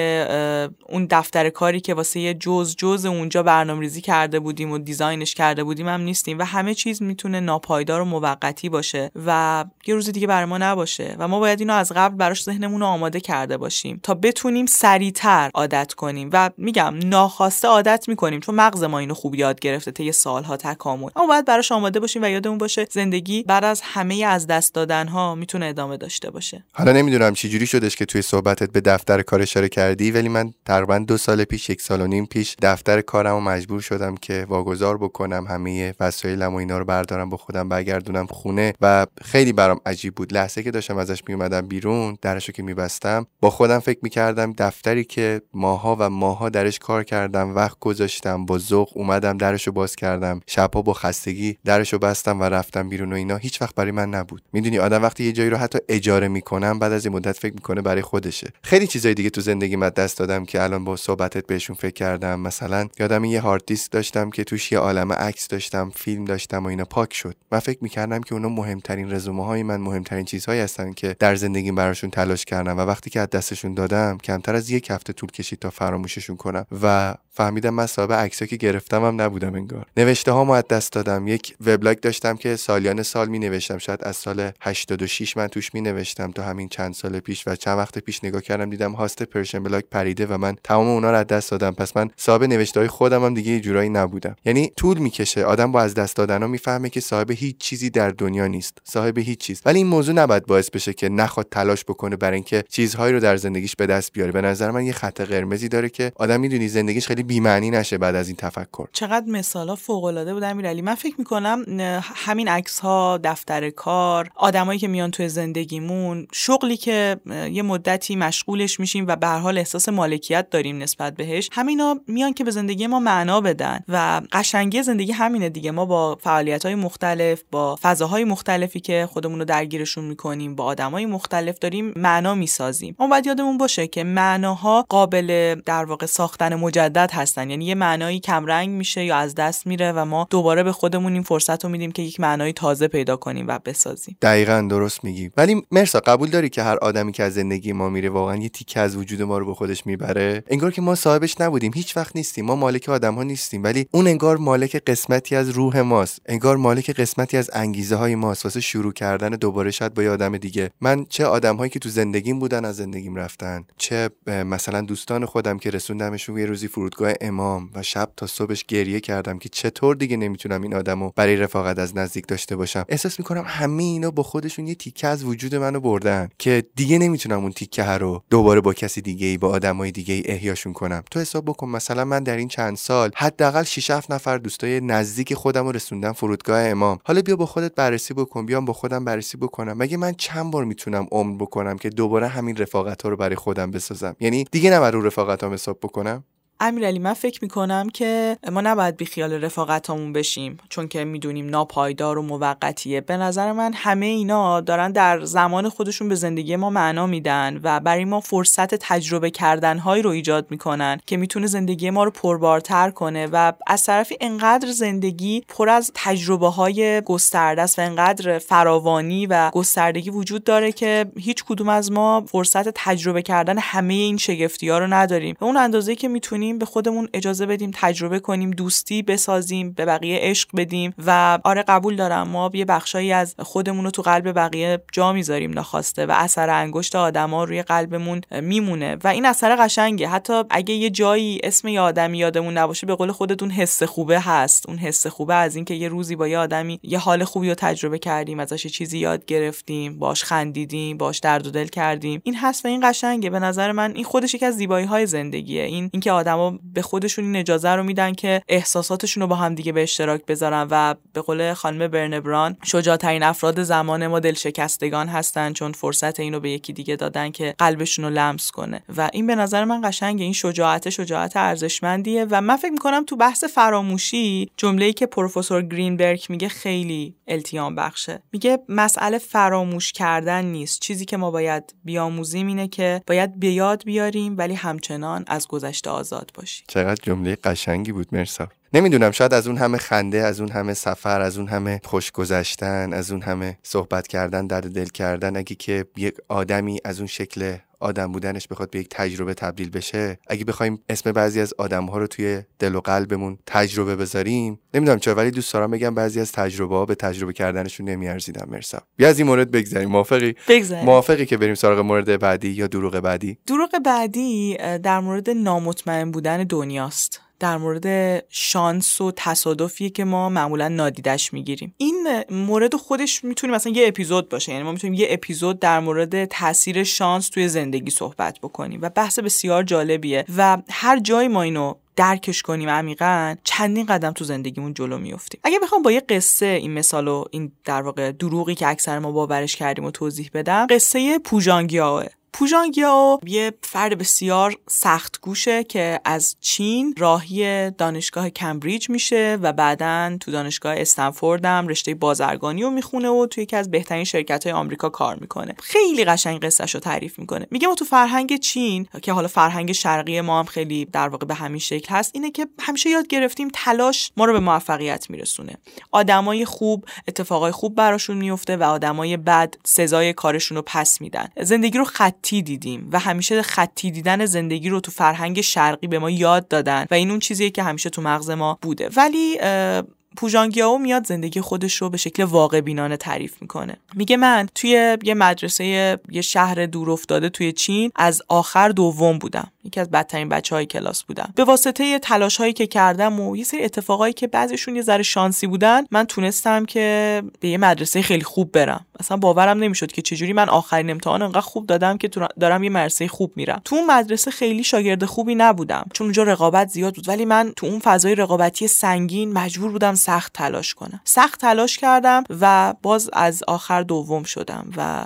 اون دفتر کاری که واسه یه جز جز اونجا برنامه‌ریزی کرده بودیم و دیزاینش کرده بودیم هم نیستیم و همه چیز می‌تونه ناپایدار و موقتی باشه و یه روز دیگه برای ما نباشه و ما باید اینو از قبل براش ذهنمون آماده کرده باشیم تا بتونیم سریعتر عادت کنیم و میگم ناخواسته عادت می‌کنیم چون مغز ما اینو خوب یاد گرفته طی سالها تکامل. اما باید براش آماده باشیم و یادمون باشه زندگی بعد از همه از دست دادن ها می‌تونه ادامه داشته باشه. حالا نمی‌دونم چی جوری شدش که توی صحبتت به دفتر کار اشاره کردی ولی من تقریبا دو سال پیش یک سال و نیم پیش دفتر کارم و مجبور شدم که واگذار بکنم همه وسایلم و اینا رو بردارم با خودم برگردونم خونه و خیلی برام عجیب بود. لحظه که داشتم ازش میومدم بیرون درشو که میبستم با خودم فکر می‌کردم دفتری که ماها و ماها درش کار کردم وقت گذاشتم با ذوق اومدم درشو باز کردم شبها با خستگی درشو بستم و رفتم بیرون و اینا. هیچ وقت برای من نبود. می‌دونی آدم وقتی یه جایی رو حتی اجاره می‌کنم بعد از این مدت فکر می‌کنه برای خودشه. خیلی چیزای دیگه تو زندگی من دست دادم که الان با صحبتت بهشون فکر کردم. مثلا یادم یه هارد دیسک داشتم که توش یه عالمه عکس داشتم فیلم داشتم و اینا. پاک شد. من فکر می‌کردم که اونا مهمترین رزومه های من مهمترین چیزهایی هستن که در زندگیم براشون تلاش کردم و وقتی که از دستشون دادم کمتر از یک هفته طول کشید تا فراموششون کنم. و فهمیدم من صاحب عکسایی که گرفتم هم نبودم انگار. نوشته ها از دست دادم. یک وبلاگ داشتم که سالیان سال می نوشتم شاید از سال 86 من توش می نوشتم تا همین چند سال پیش و چند وقت پیش نگاه کردم دیدم هاست پرشن بلاگ پریده و من تمام اونا رو از دست دادم. پس من صاحب نوشته های خودم هم دیگه جورایی نبودم. یعنی طول می‌کشه. آدم با از دست دادن می‌فهمه که صاحب هیچ چیزی در دنیا نیست. صاحب هیچ چیز. ولی این موضوع نباید باعث بشه که نخواد تلاش بکنه برای اینکه چیزهایی رو در زندگیش به دست بیاره. به نظر من یه خط قرمزی داره که آدم می‌دونی زندگیش خیلی بی‌معنی نشه بعد از این تفکر. چقدر مثالا فوق العاده بود امیرعلی. من فکر می‌کنم همین عکس ها دفتر کار آدمایی که میان توی زندگیمون شغلی که یه مدتی مشغولش میشیم و به حال احساس مالکیت داریم نسبت بهش همینا میان که به زندگی ما معنا بدن و قشنگی زندگی همینه دیگه. ما با فعالیت های مختلف با فضاهای مختلفی که خودمون رو درگیرشون می‌کنیم با آدمای مختلف داریم معنا می‌سازیم. اما باید یادمون باشه که معناها قابل در واقع ساختن مجدد هستن. یعنی یه معنایی کمرنگ میشه یا از دست میره و ما دوباره به خودمون این فرصت رو میدیم که یک معنای تازه پیدا کنیم و بسازیم. دقیقا درست میگی. ولی مرسا قبول داری که هر آدمی که از زندگی ما میره واقعا یه تیکه از وجود ما رو به خودش می‌بره؟ انگار که ما صاحبش نبودیم. هیچ وقت نیستیم. ما مالک آدم ها نیستیم. ولی اون انگار مالک قسمتی از روح ماست. انگار مالک قسمتی از انگیزه های ماست. واسه شروع کردن دوباره شاید با یه آدم دیگه. من چه آدم هایی که تو زندگیم بودن از زندگیم رفتن. چه مثلا دوستان خودم که رسوندمشون یه روزی فرودگاه امام و شب تا صبحش گریه کردم که چطور دیگه نمی‌تونم این آدمو برای رفاقت از نزدیک داشته باشم. احساس می‌کنم همه اینا با خودشون یه تیکه از وجود منو بردن که دیگه نمی‌تونم اون تیکه رو دوباره با کسی دیگه ای با آدمای دیگه ای احیاشون کنم. تو حساب بکن مثلا من در این چند سال حداقل 6 7 نفر دوستای نزدیک خودم رو رسوندم فرودگاه امام. حالا بیا با خودت بررسی بکن بیام با خودم بررسی بکنم. مگه من چند بار می‌تونم عمر بکنم که دوباره همین رفاقت ها رو برای خودم بسازم؟ یعنی دیگه نباید رو رفاقت ها حساب بکنم؟ امیرعلی من فکر می‌کنم که ما نباید بی خیال رفاقتامون بشیم چون که می‌دونیم ناپایدار و موقتیه. به نظر من همه اینا دارن در زمان خودشون به زندگی ما معنا میدن و برای ما فرصت تجربه کردن رو ایجاد می‌کنن که می‌تونه زندگی ما رو پربارتر کنه و از طرفی انقدر زندگی پر از تجربه های گسترده است و انقدر فراوانی و گستردگی وجود داره که هیچ کدوم از ما فرصت تجربه کردن همه این شگفتی ها رو نداریم. به اون اندازه که می‌تونیم به خودمون اجازه بدیم تجربه کنیم دوستی بسازیم به بقیه عشق بدیم و آره قبول دارم ما یه بخشایی از خودمون رو تو قلب بقیه جا می‌ذاریم ناخواسته و اثر انگشت آدما روی قلبمون میمونه و این اثر قشنگه. حتی اگه یه جایی اسم یه آدمی یادمون نباشه به قول خودتون حس خوبه هست. اون حس خوبه از اینکه یه روزی با یه آدمی یه حال خوبی رو تجربه کردیم ازش چیزی یاد گرفتیم باش خندیدیم باش درد و دل کردیم. این هست و این قشنگه. به نظر من این خودش یکی از زیبایی های زندگیه. این اینکه آدم به خودشون این اجازه رو میدن که احساساتشون رو با هم دیگه به اشتراک بذارن و به قول خانم برنبران شجاعترین افراد زمان ما دلشکستگان هستن چون فرصت اینو به یکی دیگه دادن که قلبشون رو لمس کنه. و این به نظر من قشنگه این شجاعت شجاعت ارزشمندیه و من فکر می‌کنم تو بحث فراموشی جمله‌ای که پروفسور گرینبرگ میگه خیلی التیام بخشه. میگه مسئله فراموش کردن نیست. چیزی که ما باید بیاموزیم اینه که باید به یاد بیاریم ولی همچنان از گذشته آزاد باشیم چقدر جمله قشنگی بود مرسا. نمی‌دونم شاید از اون همه خنده از اون همه سفر از اون همه خوش گذشتن از اون همه صحبت کردن درد دل کردن اگه که یک آدمی از اون شکل آدم بودنش بخواد به یک تجربه تبدیل بشه. اگه بخوایم اسم بعضی از آدم ها رو توی دل و قلبمون تجربه بذاریم نمی‌دونم چرا ولی دوست دارم بگم بعضی از تجربه ها به تجربه کردنشون نمیارزیدم مرسا. بیا از این مورد بگذریم. موافقی؟ بگذاریم موافقی که بریم سراغ مورد بعدی یا دروغ بعدی؟ دروغ بعدی در مورد نامطمئن بودن دنیاست. در مورد شانس و تصادفی که ما معمولا نادیدش می‌گیریم. این مورد خودش می‌تونیم مثلا یه اپیزود باشه. یعنی ما می‌تونیم یه اپیزود در مورد تاثیر شانس توی زندگی صحبت بکنیم و بحث بسیار جالبیه و هر جای ما اینو درکش کنیم عمیقا چندین قدم تو زندگیمون جلو میفتیم اگه بخوام با یه قصه این مثال و این در واقع دروغی که اکثر ما باورش کردیم و توضیح بدم قصه پوژانگیاوه. پوژانگیاو یه فرد بسیار سخت گوشه که از چین راهی دانشگاه کمبریج میشه و بعدا تو دانشگاه استنفورد هم رشته بازرگانی رو می‌خونه و توی یکی از بهترین شرکت های آمریکا کار می‌کنه. خیلی قشنگ قصهش رو تعریف می‌کنه. میگه ما تو فرهنگ چین که حالا فرهنگ شرقی ما هم خیلی در واقع به همین شکل هست اینه که همیشه یاد گرفتیم تلاش ما رو به موفقیت میرسونه. آدمای خوب اتفاقای خوب براشون میفته و آدمای بد سزای کارشون رو پس میدن. زندگی رو خط خطی دیدیم و همیشه خطی دیدن زندگی رو تو فرهنگ شرقی به ما یاد دادن و این اون چیزیه که همیشه تو مغز ما بوده. ولی پوژانگیاو میاد زندگی خودش رو به شکل واقع بینانه تعریف می‌کنه. میگه من توی یه مدرسه یه شهر دور افتاده توی چین از آخر دوم بودم. یکی از بدترین بچه های کلاس بودم. به واسطه تلاش هایی که کردم و یه سری اتفاقایی که بعضیشون یه ذره شانسی بودن من تونستم که به یه مدرسه خیلی خوب برم. اصلا باورم نمی‌شد که چجوری من آخرین امتحان انقدر خوب دادم که دارم یه مدرسه خوب میرم. تو اون مدرسه خیلی شاگرد خوبی نبودم. چون اونجا رقابت زیاد بود. ولی من تو اون فضای رقابتی سنگین مجبور بودم سخت تلاش کنم. سخت تلاش کردم و باز از آخر دوم شدم و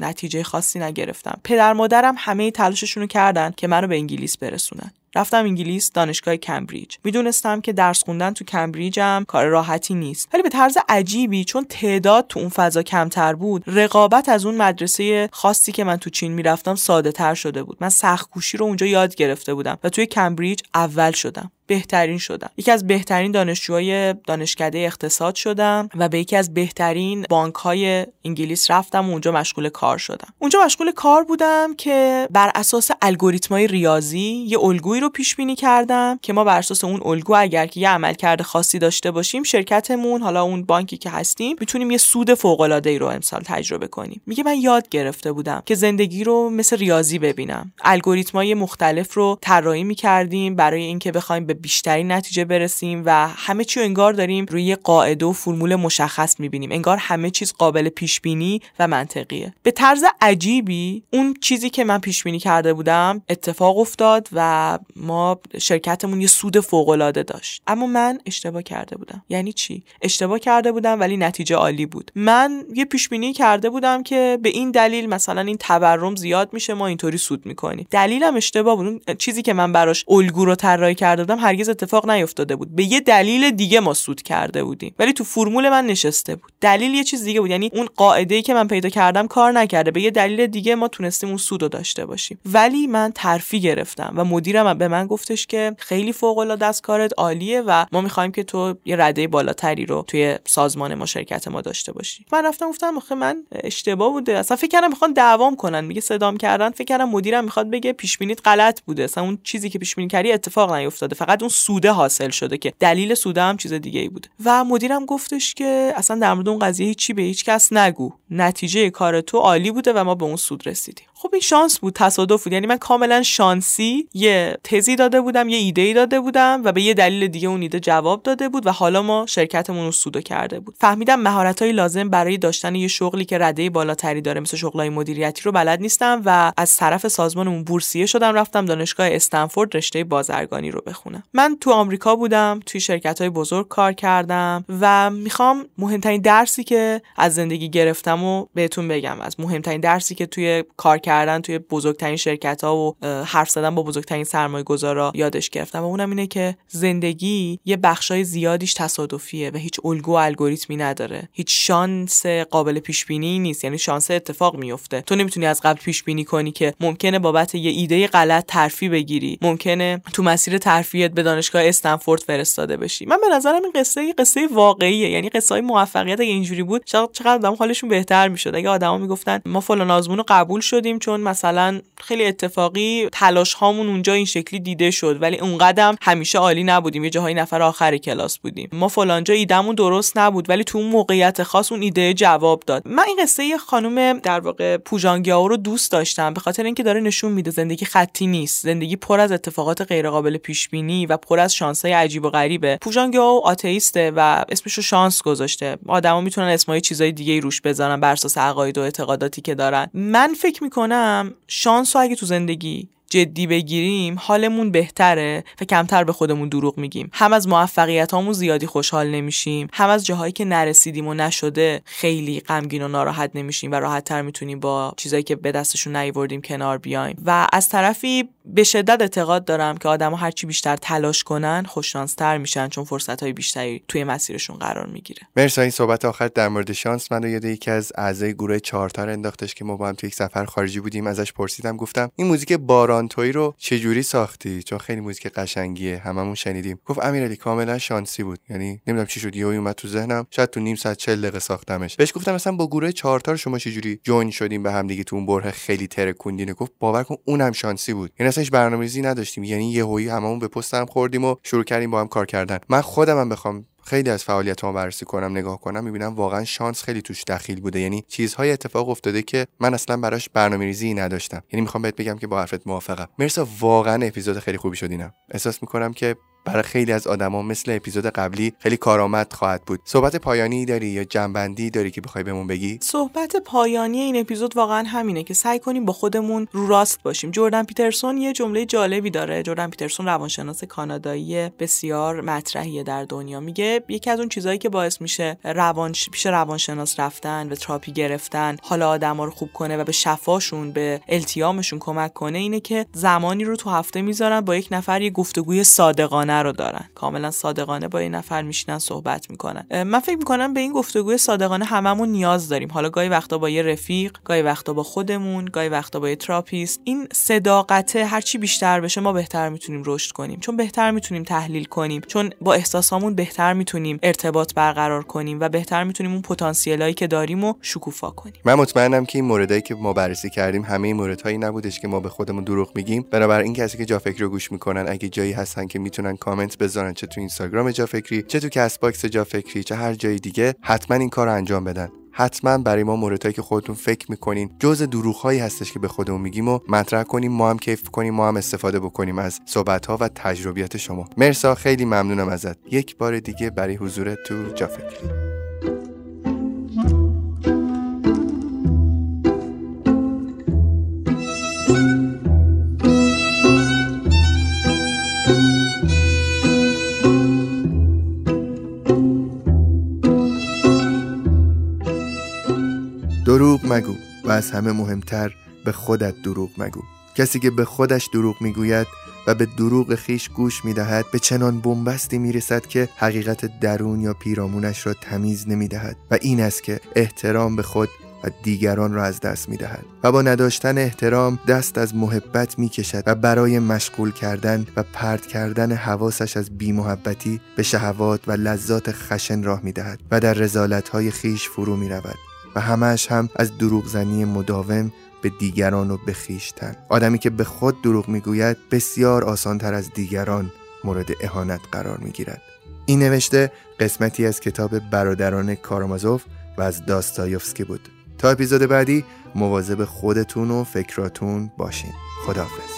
نتیجه خاصی نگرفتم. پدر مادرم همه تلاششون رو کردن که منو به انگلیس برسونن. رفتم انگلیس دانشگاه کمبریج. می‌دونستم که درس خوندن تو کمبریجم کار راحتی نیست. ولی به طرز عجیبی چون تعداد تو اون فضا کمتر بود رقابت از اون مدرسه خاصی که من تو چین می‌رفتم ساده تر شده بود. من سخت رو اونجا یاد گرفته بودم و توی کمبریج اول شدم. بهترین شدم. یکی از بهترین دانشجوهای دانشکده اقتصاد شدم و به یکی از بهترین بانک های انگلیس رفتم و اونجا مشغول کار شدم. اونجا مشغول کار بودم که بر اساس الگوریتمای ریاضی یه الگویی رو پیش بینی کردم که ما بر اساس اون الگو اگر که یه عملکرد خاصی داشته باشیم شرکتمون حالا اون بانکی که هستیم می‌تونیم یه سود فوق العاده ای رو امسال تجربه کنیم. میگه من یاد گرفته بودم که زندگی رو مثل ریاضی ببینم. الگوریتمای مختلف رو طراحی می‌کردیم برای اینکه بخوایم به بیشترین نتیجه برسیم و همه چی انگار داریم روی قاعده و فرمول مشخص می‌بینیم. انگار همه چیز قابل پیش بینی و منطقیه. به طرز عجیبی اون چیزی که من پیش بینی کرده بودم اتفاق افتاد و ما شرکتمون یه سود فوق العاده داشت. اما من اشتباه کرده بودم. یعنی چی؟ اشتباه کرده بودم ولی نتیجه عالی بود. من یه پیش بینی کرده بودم که به این دلیل مثلا این تورم زیاد میشه ما اینطوری سود می‌کنیم. دلیلم اشتباه بود. چیزی که من براش الگو رو طراحی کرده بودم هرگز اتفاق نیفتاده بود. به یه دلیل دیگه ما سود کرده بودیم. ولی تو فرمول من نشسته بود. دلیل یه چیز دیگه بود. یعنی اون قاعده ای که من پیدا کردم کار نکرده. به یه دلیل دیگه ما تونستیم اون سود رو داشته باشیم. ولی من ترفی گرفتم و مدیرم به من گفتش که خیلی فوق العاده است کارت عالیه و ما می‌خوایم که تو یه رده بالاتری رو توی سازمان ما شرکت ما داشته باشی. من رفتم گفتم آخه من اشتباه بوده. اصلا فکر کردم می‌خوان دعوام کنن. میگه صدام کردن. فکر کردم مدیرم می‌خواد بگه پیش غلط بوده. اصلا اون چیزی که پیش کردی اتفاق نیفتاده. فقط اون سوده حاصل شده که دلیل سوده هم چیز دیگه ای بوده و مدیرم گفتش که اصلا در مورد اون قضیه هیچی به هیچ کس نگو. نتیجه کار تو عالی بوده و ما به اون سود رسیدیم. خب این شانس بود تصادف بود. یعنی من کاملا شانسی یه تزی داده بودم یه ایده ای داده بودم و به یه دلیل دیگه اون ایده جواب داده بود و حالا ما شرکتمون رو سودو کرده بود. فهمیدم مهارت های لازم برای داشتن یه شغلی که رده بالاتری داره مثل شغلای مدیریتی رو بلد نیستم و از طرف سازمانمون بورسیه شدم رفتم دانشگاه استنفورد رشته بازرگانی رو بخونم. من تو آمریکا بودم توی شرکت های بزرگ کار کردم و می‌خوام مهمترین درسی که از زندگی گرفتم و بهتون بگم از مهمترین درسی که توی کار کردن توی بزرگترین شرکت ها و حرف زدن با بزرگترین سرمایه گذارا یادش گرفتم و اونم اینه که زندگی یه بخشای زیادیش تصادفیه و هیچ الگو الگوریتمی نداره. هیچ شانس قابل پیش بینی نیست یعنی شانس اتفاق میفته تو نمی‌تونی از قبل پیش بینی کنی که ممکنه بابت یه ایده غلط ترفی بگیری. ممکنه تو مسیر ترفیت به دانشگاه استنفورد فرستاده بشی. من به نظرم این قصه یه قصه واقعیه. یعنی قصه موفقیت اگه اینجوری بود چقدر آدم حالشون بهتر می‌شد. اگه آدما می‌گفتن ما فلان آزمون رو قبول شدیم چون مثلا خیلی اتفاقی تلاش هامون اونجا این شکلی دیده شد ولی اون قدم همیشه عالی نبودیم. یه جاهای نفر آخر کلاس بودیم. ما فلانجا ایدمون درست نبود ولی تو اون موقعیت خاص اون ایده جواب داد. من این قصه خانم در واقع پوژانگیاو رو دوست داشتم به خاطر اینکه داره نشون میده زندگی خطی نیست زندگی پر از اتفاقات غیرقابل پیش بینی و پر از شانسای عجیب و غریبه. پوژانگیاو آتئیسته و اسمش رو شانس گذاشته. آدما می‌تونن اسمای چیزای دیگه روش بذارن بر اساس عقاید و اعتقاداتی که دارن. من فکر می‌کنم شانس رو اگه تو زندگی جدی بگیریم حالمون بهتره و کمتر به خودمون دروغ میگیم. هم از موفقیت هامون زیادی خوشحال نمیشیم هم از جاهایی که نرسیدیم و نشده خیلی غمگین و ناراحت نمیشیم و راحت تر می‌تونیم با چیزایی که به دستشون نیوردیم کنار بیایم. و از طرفی به شدت اعتقاد دارم که آدمها هرچی بیشتر تلاش کنن خوششانستر میشن چون فرصت های بیشتری توی مسیرشون قرار می‌گیره. مرسی. این صحبت آخر در مورد شانس. منو یاد یکی از اعضای گروه چهارتار انداختش که ما با هم توی یک سفر خارجی بودیم ازش پرسیدم گفتم این موزیک باران توی رو چجوری ساختی؟ چون خیلی موزیک قشنگیه هممون شنیدیم. گفت امیرعلی کاملا شانسی بود. یعنی نمی‌دونم چی شد یهو اومد تو ذهنم. شاید تو نیم ساعت 40 دقیقه ساختمش. بهش گفتم مثلا با گروه چهارتار شما چجوری جوین شدیم به هم دیگه تو اون بره خیلی ترکوندین گفت باور کن اونم شانسی بود. یعنی اصلا هیچ برنامه‌ریزی نداشتیم. یعنی یهویی هممون به پستم خوردیم و شروع کردیم با هم کار کردن. من خودم هم بخوام خیلی از فعالیت بررسی کنم نگاه کنم می‌بینم واقعا شانس خیلی توش دخیل بوده. یعنی چیزهای اتفاق افتاده که من اصلا براش برنامه‌ریزی نداشتم. یعنی می‌خوام بهت بگم که با حرفت موافقم. مرسا واقعا اپیزود خیلی خوبی شد اینم احساس می‌کنم که برای خیلی از آدما مثل اپیزود قبلی خیلی کارآمد خواهد بود. صحبت پایانی داری یا جنبندی داری که بخوای بهمون بگی؟ صحبت پایانی این اپیزود واقعا همینه که سعی کنیم با خودمون رو راست باشیم. جردن پیترسون یه جمله جالبی داره. جردن پیترسون روانشناس کانادایی بسیار مطرحیه در دنیا. میگه یکی از اون چیزهایی که باعث میشه روان پیش روانشناس رفتن و تراپی گرفتن حال آدما رو خوب کنه و به شفاشون به التیامشون کمک کنه اینه که زمانی رو تو هفته می‌ذارن با یک نفر یه گفتگوی صادقانه. صادقانه رو دارن. کاملا صادقانه با این نفر میشینن صحبت می‌کنن. من فکر می‌کنم به این گفتگوی صادقانه هممون نیاز داریم. حالا گاهی وقتا با یه رفیق گاهی وقتا با خودمون گاهی وقتا با یه تراپیست. این صداقت هرچی بیشتر بشه ما بهتر می‌تونیم رشد کنیم. چون بهتر می‌تونیم تحلیل کنیم. چون با احساسامون بهتر می‌تونیم ارتباط برقرار کنیم و بهتر می‌تونیم اون پتانسیلایی که داریم و شکوفا کنیم. من مطمئنم که این موردایی که ما بررسی کردیم همه این موردهایی نبودش که ما به خودمون دروغ میگیم. بنابراین کسایی که جا فکر رو گوش می‌کنن اگه جایی هستن که می‌تونن کامنت بذارن چه تو اینستاگرام جا فکری چه تو Castbox جا فکری چه هر جای دیگه حتما این کار رو انجام بدن. حتما برای ما موردهایی که خودتون فکر می‌کنین جز دروغهایی هستش که به خودمون میگیم و مطرح کنیم ما هم کیف کنیم ما هم استفاده بکنیم از صحبت ها و تجربیات شما. مرسا خیلی ممنونم ازت. یک بار دیگه برای حضور تو جا فکری. مگو و از همه مهمتر به خودت دروغ مگو. کسی که به خودش دروغ می‌گوید و به دروغ خیش گوش می‌دهد به چنان بنبستی می‌رسد که حقیقت درون یا پیرامونش را تمیز نمی‌دهد و این است که احترام به خود و دیگران را از دست می دهد و با نداشتن احترام دست از محبت می کشد و برای مشغول کردن و پرد کردن حواسش از بیمحبتی به شهوات و لذات خشن راه می دهد و در رزالت های خیش فرو می رود و همش هم از دروغزنی مداوم به دیگران و به خیشتن. آدمی که به خود دروغ می‌گوید بسیار آسانتر از دیگران مورد اهانت قرار می‌گیرد. این نوشته قسمتی از کتاب برادران کارامازوف و از داستایوفسکی بود. تا اپیزود بعدی مواظب خودتون و فکراتون باشین. خداحافظ.